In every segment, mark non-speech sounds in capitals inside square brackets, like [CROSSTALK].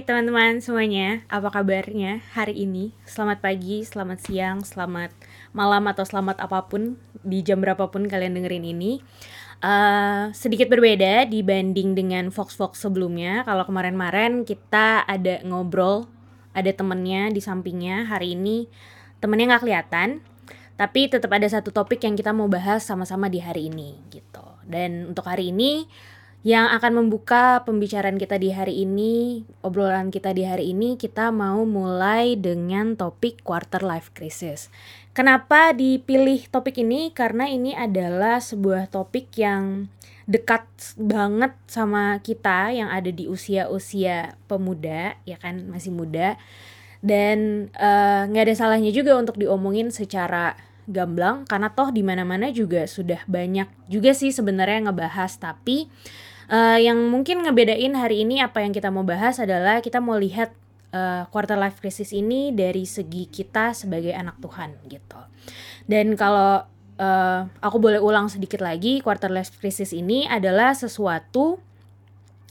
Hai teman-teman semuanya, apa kabarnya hari ini? Selamat pagi, selamat siang, selamat malam atau selamat apa pun di jam berapapun kalian dengerin ini. Uh, sedikit berbeda dibanding dengan Fox Fox sebelumnya. Kalau kemarin-kemarin kita ada ngobrol, ada temennya di sampingnya. Hari ini temennya nggak kelihatan, tapi tetap ada satu topik yang kita mau bahas sama-sama di hari ini gitu. Dan untuk hari ini yang akan membuka pembicaraan kita di hari ini, obrolan kita di hari ini, kita mau mulai dengan topik quarter life crisis. Kenapa dipilih topik ini? Karena ini adalah sebuah topik yang dekat banget sama kita yang ada di usia-usia pemuda, ya kan masih muda. Dan eh, nggak uh, ada salahnya juga untuk diomongin secara gamblang karena toh di mana-mana juga sudah banyak juga sih sebenarnya ngebahas tapi uh, yang mungkin ngebedain hari ini apa yang kita mau bahas adalah kita mau lihat uh, quarter life crisis ini dari segi kita sebagai anak Tuhan gitu. Dan kalau uh, aku boleh ulang sedikit lagi, quarter life crisis ini adalah sesuatu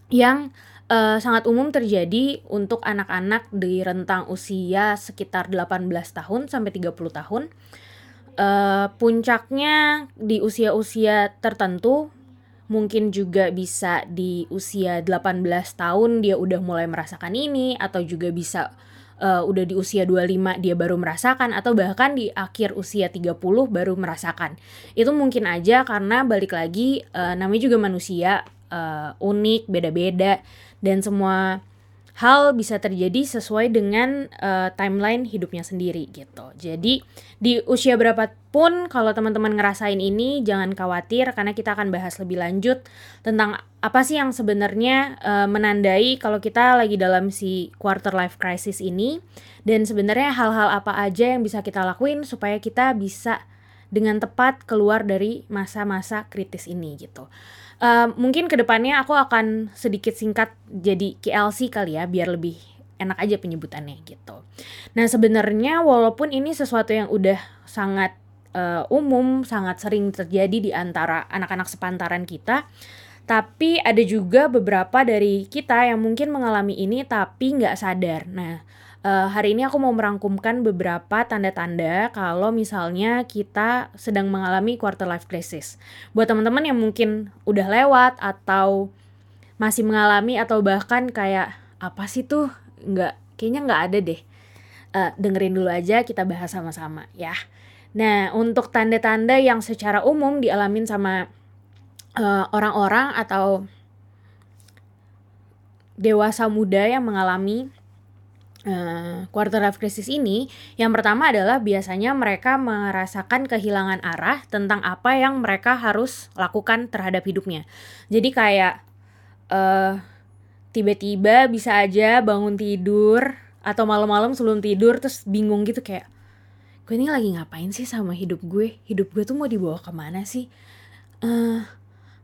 yang uh, sangat umum terjadi untuk anak-anak di rentang usia sekitar 18 tahun sampai 30 tahun. Uh, puncaknya di usia-usia tertentu mungkin juga bisa di usia 18 tahun dia udah mulai merasakan ini atau juga bisa uh, udah di usia 25 dia baru merasakan atau bahkan di akhir usia 30 baru merasakan. Itu mungkin aja karena balik lagi uh, namanya juga manusia uh, unik, beda-beda dan semua hal bisa terjadi sesuai dengan uh, timeline hidupnya sendiri gitu. Jadi di usia berapapun kalau teman-teman ngerasain ini jangan khawatir karena kita akan bahas lebih lanjut tentang apa sih yang sebenarnya uh, menandai kalau kita lagi dalam si quarter life crisis ini dan sebenarnya hal-hal apa aja yang bisa kita lakuin supaya kita bisa dengan tepat keluar dari masa-masa kritis ini gitu. Uh, mungkin ke depannya aku akan sedikit singkat jadi KLC kali ya biar lebih enak aja penyebutannya gitu. Nah sebenarnya walaupun ini sesuatu yang udah sangat uh, umum, sangat sering terjadi di antara anak-anak sepantaran kita, tapi ada juga beberapa dari kita yang mungkin mengalami ini tapi nggak sadar. Nah uh, hari ini aku mau merangkumkan beberapa tanda-tanda kalau misalnya kita sedang mengalami quarter life crisis. Buat teman-teman yang mungkin udah lewat atau masih mengalami atau bahkan kayak apa sih tuh nggak kayaknya nggak ada deh. Uh, dengerin dulu aja kita bahas sama-sama ya. Nah untuk tanda-tanda yang secara umum dialamin sama eh, orang-orang uh, atau dewasa muda yang mengalami uh, quarter life crisis ini, yang pertama adalah biasanya mereka merasakan kehilangan arah tentang apa yang mereka harus lakukan terhadap hidupnya. Jadi kayak uh, tiba-tiba bisa aja bangun tidur atau malam-malam sebelum tidur terus bingung gitu kayak gue ini lagi ngapain sih sama hidup gue? Hidup gue tuh mau dibawa ke mana sih? Uh,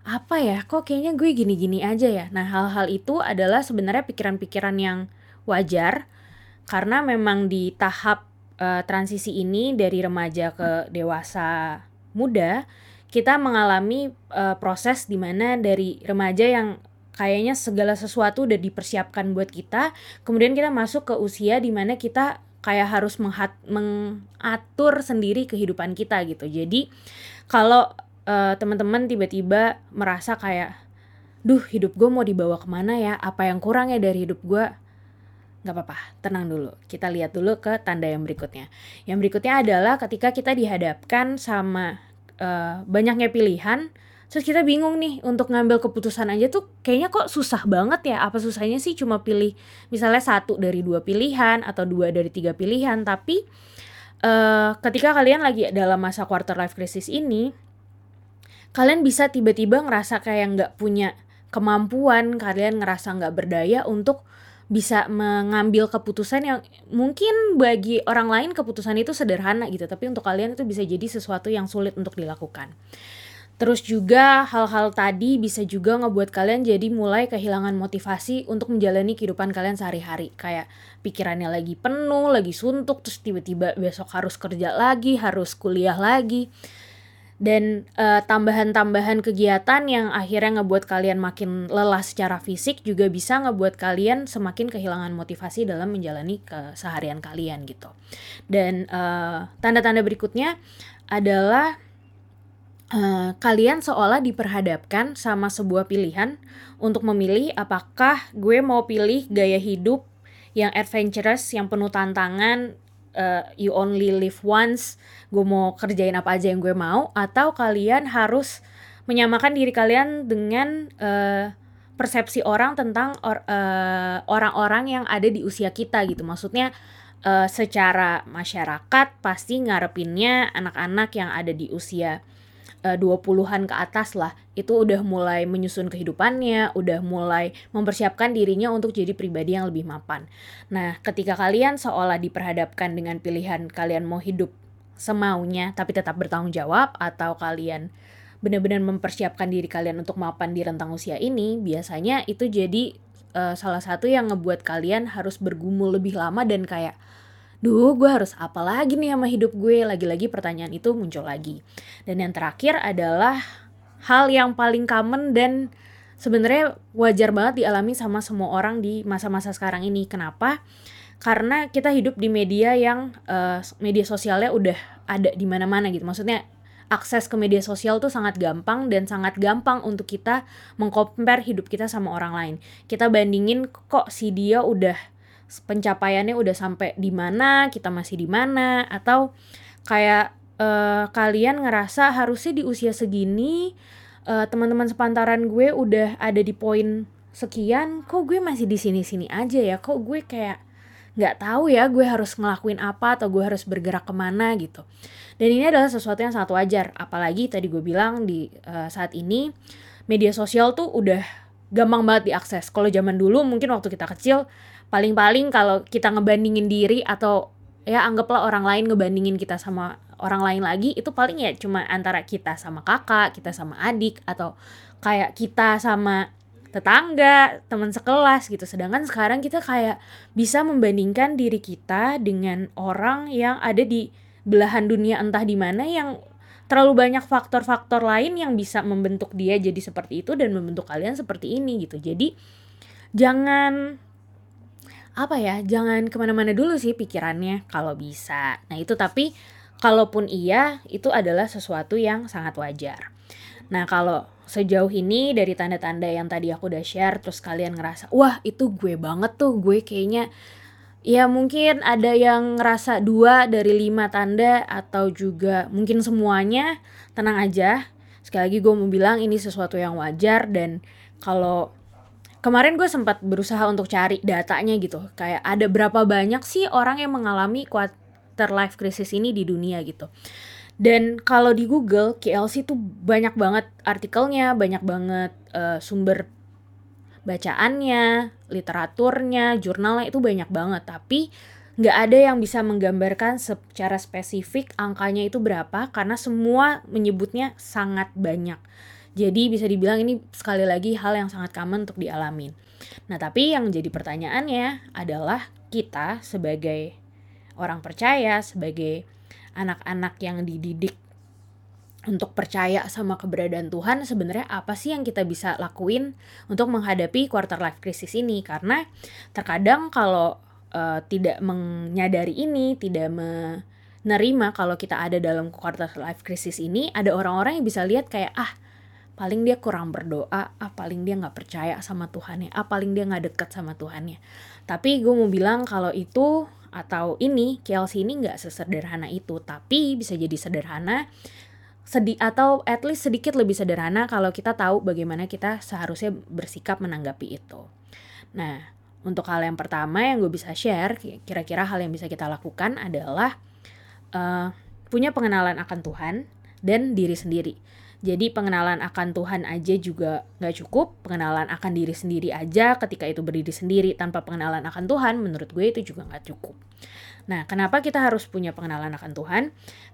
apa ya? Kok kayaknya gue gini-gini aja ya? Nah hal-hal itu adalah sebenarnya pikiran-pikiran yang wajar karena memang di tahap uh, transisi ini dari remaja ke dewasa muda kita mengalami uh, proses di mana dari remaja yang kayaknya segala sesuatu udah dipersiapkan buat kita kemudian kita masuk ke usia di mana kita kayak harus menghat mengatur sendiri kehidupan kita gitu. Jadi kalau uh, teman-teman tiba-tiba merasa kayak duh hidup gue mau dibawa ke mana ya? Apa yang kurang ya dari hidup gue nggak apa-apa, tenang dulu. Kita lihat dulu ke tanda yang berikutnya. Yang berikutnya adalah ketika kita dihadapkan sama uh, banyaknya pilihan, terus kita bingung nih untuk ngambil keputusan aja tuh kayaknya kok susah banget ya. Apa susahnya sih cuma pilih misalnya satu dari dua pilihan atau dua dari tiga pilihan, tapi uh, ketika kalian lagi dalam masa quarter life crisis ini, kalian bisa tiba-tiba ngerasa kayak nggak punya kemampuan, kalian ngerasa nggak berdaya untuk bisa mengambil keputusan yang mungkin bagi orang lain keputusan itu sederhana gitu tapi untuk kalian itu bisa jadi sesuatu yang sulit untuk dilakukan Terus juga hal-hal tadi bisa juga ngebuat kalian jadi mulai kehilangan motivasi untuk menjalani kehidupan kalian sehari-hari. Kayak pikirannya lagi penuh, lagi suntuk, terus tiba-tiba besok harus kerja lagi, harus kuliah lagi. Dan uh, tambahan-tambahan kegiatan yang akhirnya ngebuat kalian makin lelah secara fisik juga bisa ngebuat kalian semakin kehilangan motivasi dalam menjalani keseharian kalian gitu. Dan tanda tanda-tanda berikutnya adalah uh, kalian seolah diperhadapkan sama sebuah pilihan untuk memilih apakah gue mau pilih gaya hidup yang adventurous, yang penuh tantangan, uh, you only live once gue mau kerjain apa aja yang gue mau atau kalian harus menyamakan diri kalian dengan uh, persepsi orang tentang orang-orang uh, yang ada di usia kita gitu. Maksudnya uh, secara masyarakat pasti ngarepinnya anak-anak yang ada di usia 20-an ke atas lah itu udah mulai menyusun kehidupannya, udah mulai mempersiapkan dirinya untuk jadi pribadi yang lebih mapan. Nah, ketika kalian seolah diperhadapkan dengan pilihan kalian mau hidup semaunya tapi tetap bertanggung jawab atau kalian benar-benar mempersiapkan diri kalian untuk mapan di rentang usia ini, biasanya itu jadi uh, salah satu yang ngebuat kalian harus bergumul lebih lama dan kayak duh gue harus apa lagi nih sama hidup gue? Lagi-lagi pertanyaan itu muncul lagi. Dan yang terakhir adalah hal yang paling common dan sebenarnya wajar banget dialami sama semua orang di masa-masa sekarang ini. Kenapa? Karena kita hidup di media yang uh, media sosialnya udah ada di mana-mana gitu. Maksudnya akses ke media sosial tuh sangat gampang dan sangat gampang untuk kita mengcompare hidup kita sama orang lain. Kita bandingin kok si dia udah pencapaiannya udah sampai di mana, kita masih di mana atau kayak uh, kalian ngerasa harusnya di usia segini uh, teman-teman sepantaran gue udah ada di poin sekian, kok gue masih di sini-sini aja ya, kok gue kayak nggak tahu ya gue harus ngelakuin apa atau gue harus bergerak ke mana gitu. Dan ini adalah sesuatu yang sangat wajar, apalagi tadi gue bilang di uh, saat ini media sosial tuh udah gampang banget diakses. Kalau zaman dulu mungkin waktu kita kecil paling-paling kalau kita ngebandingin diri atau ya anggaplah orang lain ngebandingin kita sama orang lain lagi itu paling ya cuma antara kita sama kakak, kita sama adik atau kayak kita sama tetangga, teman sekelas gitu. Sedangkan sekarang kita kayak bisa membandingkan diri kita dengan orang yang ada di belahan dunia entah di mana yang terlalu banyak faktor-faktor lain yang bisa membentuk dia jadi seperti itu dan membentuk kalian seperti ini gitu. Jadi jangan apa ya jangan ke mana-mana dulu sih pikirannya kalau bisa. Nah itu tapi kalaupun iya itu adalah sesuatu yang sangat wajar. Nah kalau sejauh ini dari tanda-tanda yang tadi aku udah share terus kalian ngerasa wah itu gue banget tuh gue kayaknya ya mungkin ada yang ngerasa dua dari lima tanda atau juga mungkin semuanya tenang aja. Sekali lagi gue mau bilang ini sesuatu yang wajar dan kalau kemarin gue sempat berusaha untuk cari datanya gitu. Kayak ada berapa banyak sih orang yang mengalami quarter life crisis ini di dunia gitu. Dan kalau di Google KLC tuh banyak banget artikelnya banyak banget uh, sumber bacaannya literaturnya jurnalnya itu banyak banget. Tapi nggak ada yang bisa menggambarkan secara spesifik angkanya itu berapa karena semua menyebutnya sangat banyak jadi bisa dibilang ini sekali lagi hal yang sangat common untuk dialamin. Nah, tapi yang jadi pertanyaannya adalah kita sebagai orang percaya, sebagai anak-anak yang dididik untuk percaya sama keberadaan Tuhan sebenarnya apa sih yang kita bisa lakuin untuk menghadapi quarter life crisis ini karena terkadang kalau uh, tidak menyadari ini tidak menerima kalau kita ada dalam quarter life crisis ini ada orang-orang yang bisa lihat kayak ah paling dia kurang berdoa ah paling dia nggak percaya sama Tuhannya ah paling dia nggak deket sama Tuhannya. Tapi gue mau bilang kalau itu atau ini KLC ini nggak sesederhana itu. Tapi bisa jadi sederhana sedih atau at least sedikit lebih sederhana kalau kita tahu bagaimana kita seharusnya bersikap menanggapi itu. Nah untuk hal yang pertama yang gue bisa share kira-kira hal yang bisa kita lakukan adalah uh, punya pengenalan akan Tuhan dan diri sendiri jadi pengenalan akan Tuhan aja juga nggak cukup, pengenalan akan diri sendiri aja ketika itu berdiri sendiri tanpa pengenalan akan Tuhan, menurut gue itu juga nggak cukup. Nah, kenapa kita harus punya pengenalan akan Tuhan?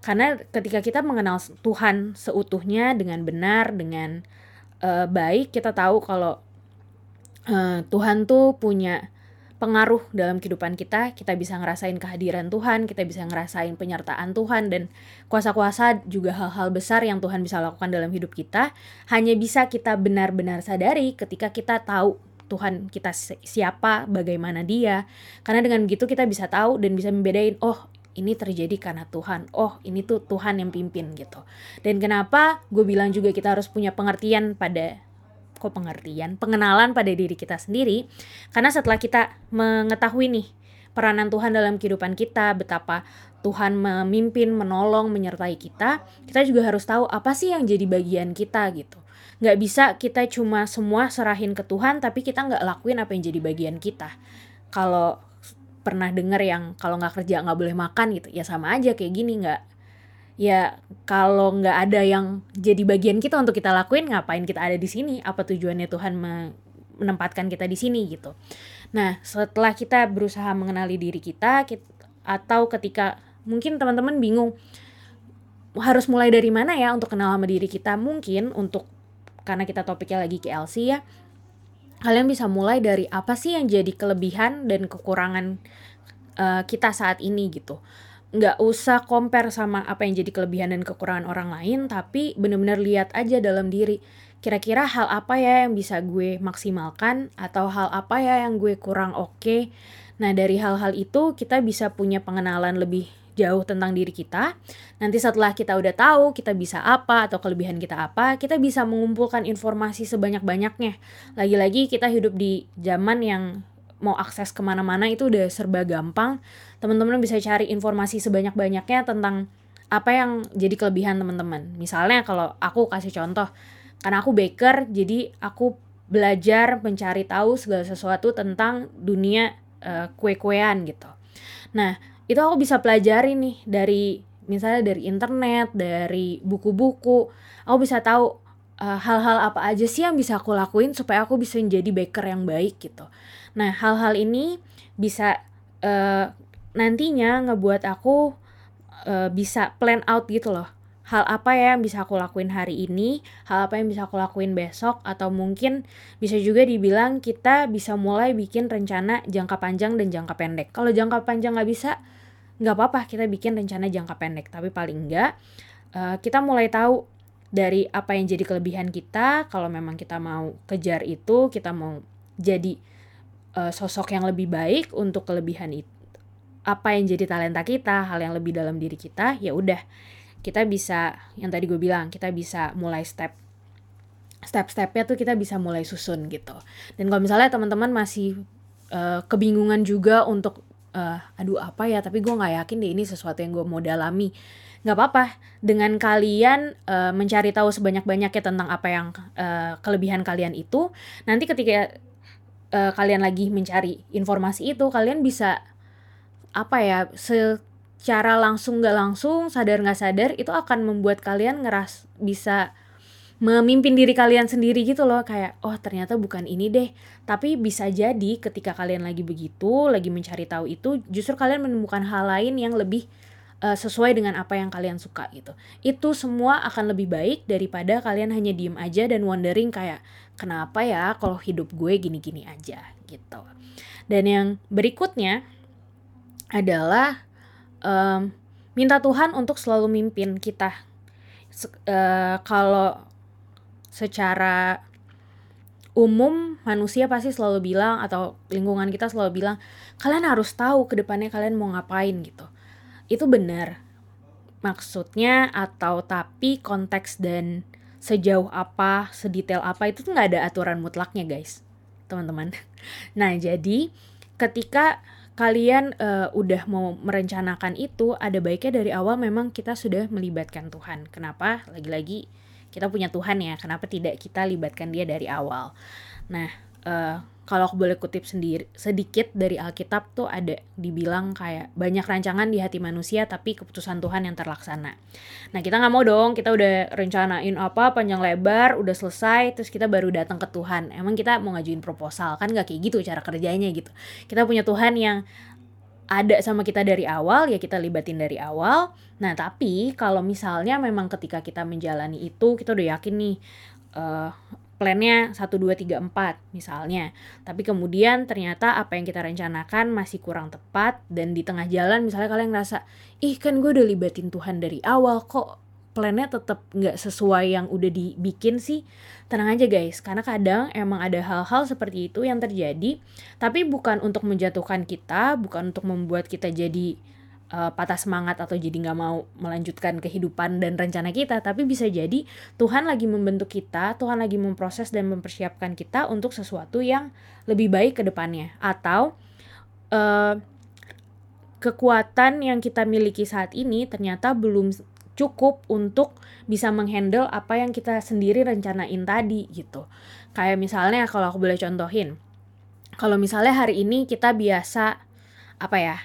Karena ketika kita mengenal Tuhan seutuhnya dengan benar, dengan uh, baik, kita tahu kalau uh, Tuhan tuh punya pengaruh dalam kehidupan kita, kita bisa ngerasain kehadiran Tuhan, kita bisa ngerasain penyertaan Tuhan dan kuasa-kuasa juga hal-hal besar yang Tuhan bisa lakukan dalam hidup kita, hanya bisa kita benar-benar sadari ketika kita tahu Tuhan kita siapa, bagaimana dia. Karena dengan begitu kita bisa tahu dan bisa membedain, oh ini terjadi karena Tuhan. Oh, ini tuh Tuhan yang pimpin gitu. Dan kenapa gue bilang juga kita harus punya pengertian pada kok pengertian, pengenalan pada diri kita sendiri. Karena setelah kita mengetahui nih peranan Tuhan dalam kehidupan kita, betapa Tuhan memimpin, menolong, menyertai kita, kita juga harus tahu apa sih yang jadi bagian kita gitu. Nggak bisa kita cuma semua serahin ke Tuhan, tapi kita nggak lakuin apa yang jadi bagian kita. Kalau pernah denger yang kalau nggak kerja nggak boleh makan gitu, ya sama aja kayak gini nggak ya kalau nggak ada yang jadi bagian kita untuk kita lakuin ngapain kita ada di sini? Apa tujuannya Tuhan menempatkan kita di sini gitu. Nah setelah kita berusaha mengenali diri kita, kita atau ketika mungkin teman-teman bingung harus mulai dari mana ya untuk kenal sama diri kita? Mungkin untuk karena kita topiknya lagi KLC ya kalian bisa mulai dari apa sih yang jadi kelebihan dan kekurangan uh, kita saat ini gitu nggak usah compare sama apa yang jadi kelebihan dan kekurangan orang lain tapi bener-bener lihat aja dalam diri. Kira-kira hal apa ya yang bisa gue maksimalkan atau hal apa ya yang gue kurang oke? Okay. nah dari hal-hal itu kita bisa punya pengenalan lebih jauh tentang diri kita. Nanti setelah kita udah tahu kita bisa apa atau kelebihan kita apa kita bisa mengumpulkan informasi sebanyak-banyaknya. Lagi-lagi kita hidup di zaman yang mau akses ke mana-mana itu udah serba gampang teman-teman bisa cari informasi sebanyak-banyaknya tentang apa yang jadi kelebihan teman-teman. Misalnya kalau aku kasih contoh karena aku baker jadi aku belajar mencari tahu segala sesuatu tentang dunia uh, kue-kuean gitu. Nah itu aku bisa pelajari nih dari misalnya dari internet dari buku-buku. Aku bisa tahu eh, hal-hal apa aja sih yang bisa aku lakuin supaya aku bisa menjadi baker yang baik gitu. Nah, hal-hal ini bisa uh, nantinya ngebuat aku uh, bisa plan out gitu loh. Hal apa ya yang bisa aku lakuin hari ini, hal apa yang bisa aku lakuin besok, atau mungkin bisa juga dibilang kita bisa mulai bikin rencana jangka panjang dan jangka pendek. Kalau jangka panjang nggak bisa, nggak apa-apa kita bikin rencana jangka pendek. Tapi paling nggak uh, kita mulai tahu dari apa yang jadi kelebihan kita. Kalau memang kita mau kejar itu, kita mau jadi uh, sosok yang lebih baik untuk kelebihan itu apa yang jadi talenta kita hal yang lebih dalam diri kita ya udah. Kita bisa yang tadi gue bilang kita bisa mulai step step-stepnya tuh kita bisa mulai susun gitu. Dan kalau misalnya teman-teman masih uh, kebingungan juga untuk uh, aduh apa ya tapi gue nggak yakin deh ini sesuatu yang gue mau dalami. Nggak apa-apa. Dengan kalian uh, mencari tahu sebanyak-banyaknya tentang apa yang uh, kelebihan kalian itu nanti ketika uh, kalian lagi mencari informasi itu kalian bisa apa ya secara langsung nggak langsung sadar nggak sadar itu akan membuat kalian ngeras bisa memimpin diri kalian sendiri gitu loh kayak oh ternyata bukan ini deh tapi bisa jadi ketika kalian lagi begitu lagi mencari tahu itu justru kalian menemukan hal lain yang lebih uh, sesuai dengan apa yang kalian suka gitu. Itu semua akan lebih baik daripada kalian hanya diem aja dan wondering kayak kenapa ya kalau hidup gue gini-gini aja gitu. Dan yang berikutnya adalah um, minta Tuhan untuk selalu mimpin kita. uh, kalau secara umum manusia pasti selalu bilang atau lingkungan kita selalu bilang kalian harus tahu ke depannya kalian mau ngapain gitu. Itu benar. Maksudnya atau tapi konteks dan sejauh apa sedetail apa itu tuh nggak ada aturan mutlaknya guys. Teman-teman. [LAUGHS] Nah jadi ketika kalian uh, udah mau merencanakan itu ada baiknya dari awal memang kita sudah melibatkan Tuhan. Kenapa? Lagi-lagi kita punya Tuhan ya kenapa tidak kita libatkan dia dari awal? Nah uh, kalau aku boleh kutip sendiri sedikit dari Alkitab tuh ada dibilang kayak banyak rancangan di hati manusia tapi keputusan Tuhan yang terlaksana. Nah kita nggak mau dong kita udah rencanain apa panjang lebar udah selesai terus kita baru datang ke Tuhan. Emang kita mau ngajuin proposal kan nggak kayak gitu cara kerjanya gitu. Kita punya Tuhan yang ada sama kita dari awal ya kita libatin dari awal. Nah tapi kalau misalnya memang ketika kita menjalani itu kita udah yakin nih uh, plannya 1, 2, 3, 4 misalnya. Tapi kemudian ternyata apa yang kita rencanakan masih kurang tepat dan di tengah jalan misalnya kalian ngerasa, ih kan gue udah libatin Tuhan dari awal kok plannya tetap nggak sesuai yang udah dibikin sih. Tenang aja guys, karena kadang emang ada hal-hal seperti itu yang terjadi, tapi bukan untuk menjatuhkan kita, bukan untuk membuat kita jadi uh, patah semangat atau jadi nggak mau melanjutkan kehidupan dan rencana kita tapi bisa jadi Tuhan lagi membentuk kita Tuhan lagi memproses dan mempersiapkan kita untuk sesuatu yang lebih baik ke depannya. Atau uh, kekuatan yang kita miliki saat ini ternyata belum cukup untuk bisa menghandle apa yang kita sendiri rencanain tadi gitu. Kayak misalnya kalau aku boleh contohin. Kalau misalnya hari ini kita biasa apa ya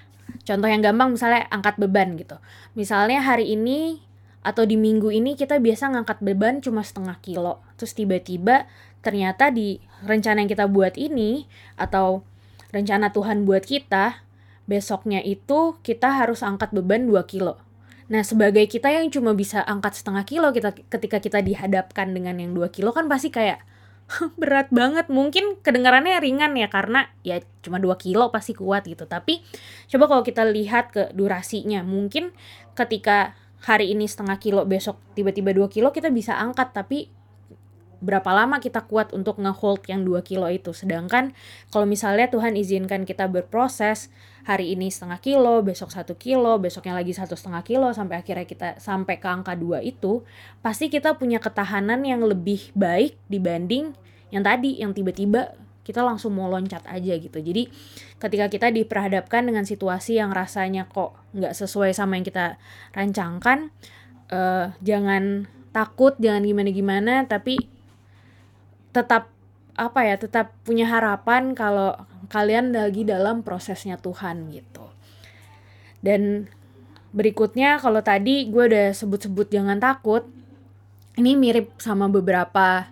Contoh yang gampang misalnya angkat beban gitu. Misalnya hari ini atau di minggu ini kita biasa ngangkat beban cuma setengah kilo. Terus tiba-tiba ternyata di rencana yang kita buat ini atau rencana Tuhan buat kita, besoknya itu kita harus angkat beban 2 kilo. Nah, sebagai kita yang cuma bisa angkat setengah kilo kita ketika kita dihadapkan dengan yang 2 kilo kan pasti kayak [LAUGHS] berat banget. Mungkin kedengarannya ringan ya karena ya cuma 2 kilo pasti kuat gitu. Tapi coba kalau kita lihat ke durasinya mungkin ketika hari ini setengah kilo besok tiba-tiba 2 kilo kita bisa angkat. Tapi berapa lama kita kuat untuk ngehold yang 2 kilo itu. Sedangkan kalau misalnya Tuhan izinkan kita berproses hari ini setengah kilo, besok satu kilo, besoknya lagi satu setengah kilo sampai akhirnya kita sampai ke angka 2 itu, pasti kita punya ketahanan yang lebih baik dibanding yang tadi yang tiba-tiba kita langsung mau loncat aja gitu. Jadi ketika kita diperhadapkan dengan situasi yang rasanya kok nggak sesuai sama yang kita rancangkan, uh, jangan takut, jangan gimana-gimana, tapi tetap apa ya tetap punya harapan kalau kalian lagi dalam prosesnya Tuhan gitu. Dan berikutnya kalau tadi gue udah sebut-sebut jangan takut ini mirip sama beberapa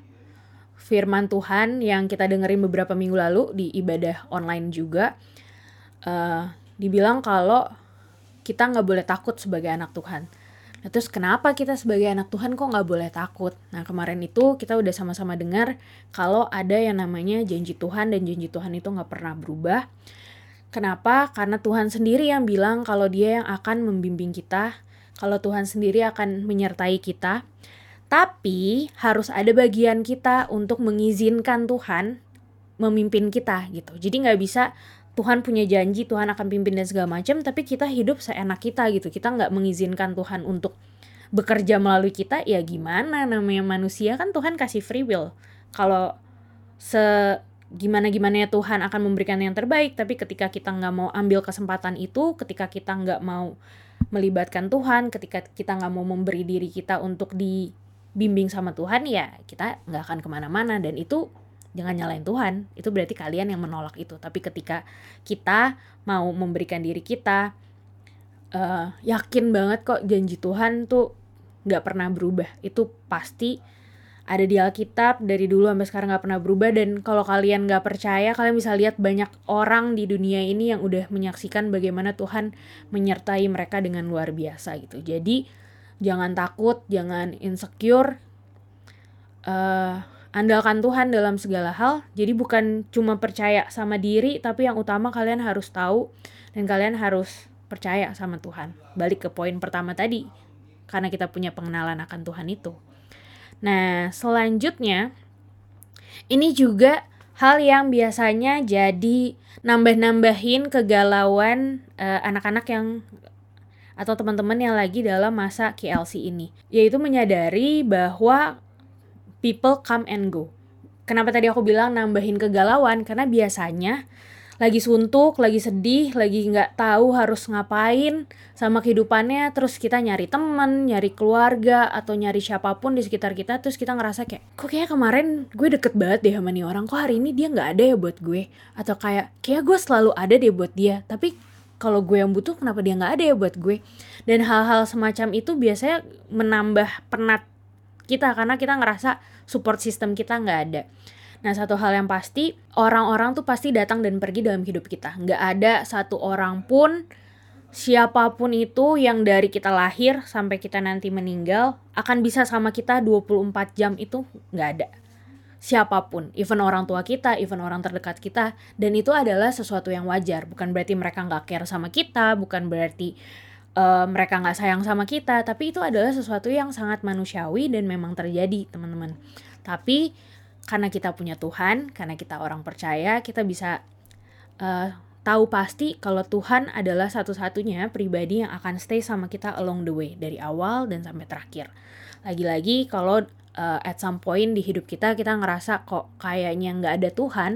firman Tuhan yang kita dengerin beberapa minggu lalu di ibadah online juga. Uh, dibilang kalau kita nggak boleh takut sebagai anak Tuhan Nah, terus kenapa kita sebagai anak Tuhan kok nggak boleh takut? Nah, kemarin itu kita udah sama-sama dengar kalau ada yang namanya janji Tuhan dan janji Tuhan itu nggak pernah berubah. Kenapa? Karena Tuhan sendiri yang bilang kalau dia yang akan membimbing kita, kalau Tuhan sendiri akan menyertai kita. Tapi harus ada bagian kita untuk mengizinkan Tuhan memimpin kita gitu. Jadi nggak bisa Tuhan punya janji Tuhan akan pimpin dan segala macam tapi kita hidup seenak kita gitu. Kita nggak mengizinkan Tuhan untuk bekerja melalui kita ya gimana? Namanya manusia kan Tuhan kasih free will. Kalau se gimana gimana ya Tuhan akan memberikan yang terbaik tapi ketika kita nggak mau ambil kesempatan itu ketika kita nggak mau melibatkan Tuhan ketika kita nggak mau memberi diri kita untuk dibimbing sama Tuhan ya kita nggak akan ke mana-mana. Dan itu jangan nyalain Tuhan. Itu berarti kalian yang menolak itu. Tapi ketika kita mau memberikan diri kita uh, yakin banget kok janji Tuhan tuh nggak pernah berubah. Itu pasti ada di Alkitab dari dulu sampai sekarang nggak pernah berubah. Dan kalau kalian nggak percaya kalian bisa lihat banyak orang di dunia ini yang udah menyaksikan bagaimana Tuhan menyertai mereka dengan luar biasa gitu. Jadi jangan takut jangan insecure. Uh, andalkan Tuhan dalam segala hal. Jadi bukan cuma percaya sama diri, tapi yang utama kalian harus tahu dan kalian harus percaya sama Tuhan. Balik ke poin pertama tadi, karena kita punya pengenalan akan Tuhan itu. Nah, selanjutnya ini juga hal yang biasanya jadi nambah-nambahin kegalauan uh, anak-anak yang atau teman-teman yang lagi dalam masa KLC ini, yaitu menyadari bahwa people come and go. Kenapa tadi aku bilang nambahin kegalauan? Karena biasanya lagi suntuk, lagi sedih, lagi nggak tahu harus ngapain sama kehidupannya, terus kita nyari temen, nyari keluarga, atau nyari siapa pun di sekitar kita, terus kita ngerasa kayak, kok kayak kemarin gue deket banget deh sama nih orang, kok hari ini dia nggak ada ya buat gue, atau kayak, kayak gue selalu ada deh buat dia, tapi kalau gue yang butuh kenapa dia nggak ada ya buat gue, dan hal-hal semacam itu biasanya menambah penat kita karena kita ngerasa support system kita nggak ada. Nah satu hal yang pasti orang-orang tuh pasti datang dan pergi dalam hidup kita. Nggak ada satu orang pun siapa pun itu yang dari kita lahir sampai kita nanti meninggal akan bisa sama kita 24 jam itu nggak ada. siapa pun, even orang tua kita, even orang terdekat kita, dan itu adalah sesuatu yang wajar. Bukan berarti mereka nggak care sama kita, bukan berarti uh, mereka nggak sayang sama kita, tapi itu adalah sesuatu yang sangat manusiawi dan memang terjadi, teman-teman. Tapi karena kita punya Tuhan, karena kita orang percaya, kita bisa uh, tahu pasti kalau Tuhan adalah satu-satunya pribadi yang akan stay sama kita along the way dari awal dan sampai terakhir. Lagi-lagi kalau uh, at some point di hidup kita kita ngerasa kok kayaknya nggak ada Tuhan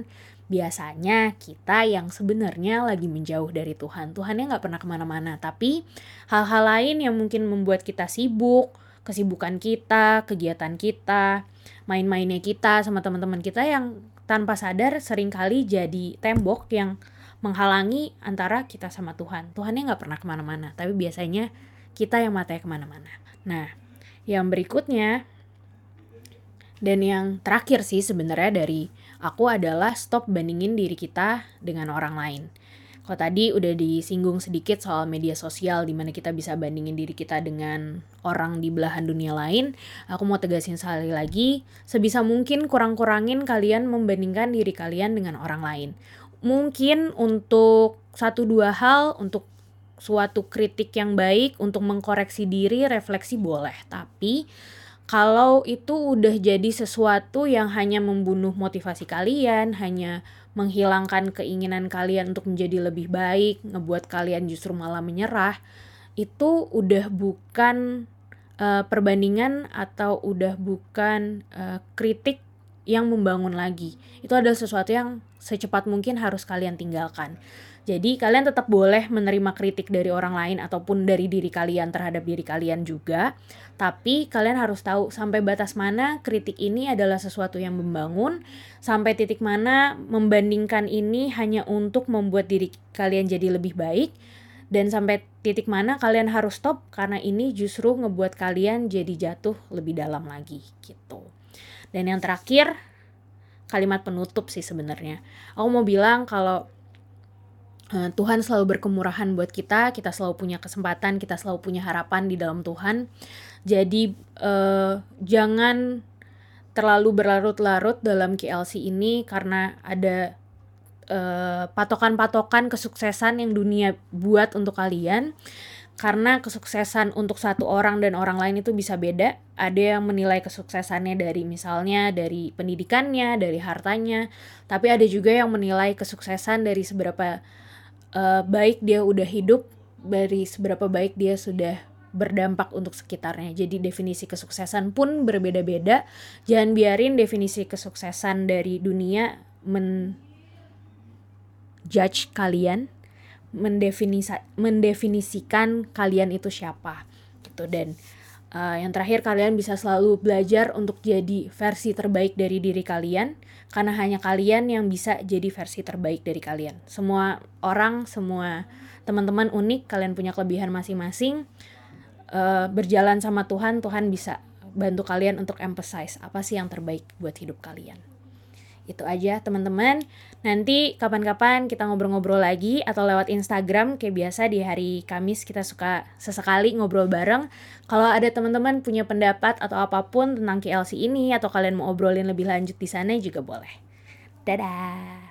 biasanya kita yang sebenarnya lagi menjauh dari Tuhan. Tuhannya nggak pernah ke mana-mana. Tapi hal-hal lain yang mungkin membuat kita sibuk kesibukan kita kegiatan kita main-mainnya kita sama teman-teman kita yang tanpa sadar sering kali jadi tembok yang menghalangi antara kita sama Tuhan. Tuhannya nggak pernah ke mana-mana tapi biasanya kita yang matanya ke mana-mana. Nah yang berikutnya dan yang terakhir sih sebenarnya dari aku adalah stop bandingin diri kita dengan orang lain. Kalau tadi udah disinggung sedikit soal media sosial di mana kita bisa bandingin diri kita dengan orang di belahan dunia lain, aku mau tegasin sekali lagi, sebisa mungkin kurang-kurangin kalian membandingkan diri kalian dengan orang lain. Mungkin untuk satu dua hal, untuk suatu kritik yang baik, untuk mengkoreksi diri, refleksi boleh, tapi kalau itu udah jadi sesuatu yang hanya membunuh motivasi kalian, hanya menghilangkan keinginan kalian untuk menjadi lebih baik, ngebuat kalian justru malah menyerah, itu udah bukan uh, perbandingan atau udah bukan uh, kritik yang membangun lagi. Itu adalah sesuatu yang secepat mungkin harus kalian tinggalkan. Jadi kalian tetap boleh menerima kritik dari orang lain ataupun dari diri kalian terhadap diri kalian juga. Tapi kalian harus tahu sampai batas mana kritik ini adalah sesuatu yang membangun, sampai titik mana membandingkan ini hanya untuk membuat diri kalian jadi lebih baik, dan sampai titik mana kalian harus stop karena ini justru ngebuat kalian jadi jatuh lebih dalam lagi gitu. Dan yang terakhir, kalimat penutup sih sebenarnya. Aku mau bilang kalau Tuhan selalu berkemurahan buat kita, kita selalu punya kesempatan, kita selalu punya harapan di dalam Tuhan. Jadi uh, jangan terlalu berlarut-larut dalam KLC ini karena ada eh, patokan-patokan kesuksesan yang dunia buat untuk kalian. Karena kesuksesan untuk satu orang dan orang lain itu bisa beda. Ada yang menilai kesuksesannya dari misalnya dari pendidikannya, dari hartanya, tapi ada juga yang menilai kesuksesan dari seberapa uh, baik dia udah hidup dari seberapa baik dia sudah berdampak untuk sekitarnya. Jadi definisi kesuksesan pun berbeda-beda. Jangan biarin definisi kesuksesan dari dunia men judge kalian, mendefinisa mendefinisikan kalian itu siapa gitu dan Uh, yang terakhir kalian bisa selalu belajar untuk jadi versi terbaik dari diri kalian karena hanya kalian yang bisa jadi versi terbaik dari kalian. Semua orang, semua teman-teman unik, kalian punya kelebihan masing-masing. Uh, berjalan sama Tuhan, Tuhan bisa bantu kalian untuk emphasize apa sih yang terbaik buat hidup kalian. Itu aja teman-teman. Nanti kapan-kapan kita ngobrol-ngobrol lagi atau lewat Instagram kayak biasa di hari Kamis kita suka sesekali ngobrol bareng. Kalau ada teman-teman punya pendapat atau apa pun tentang KLC ini atau kalian mau obrolin lebih lanjut di sana juga boleh. Dadah.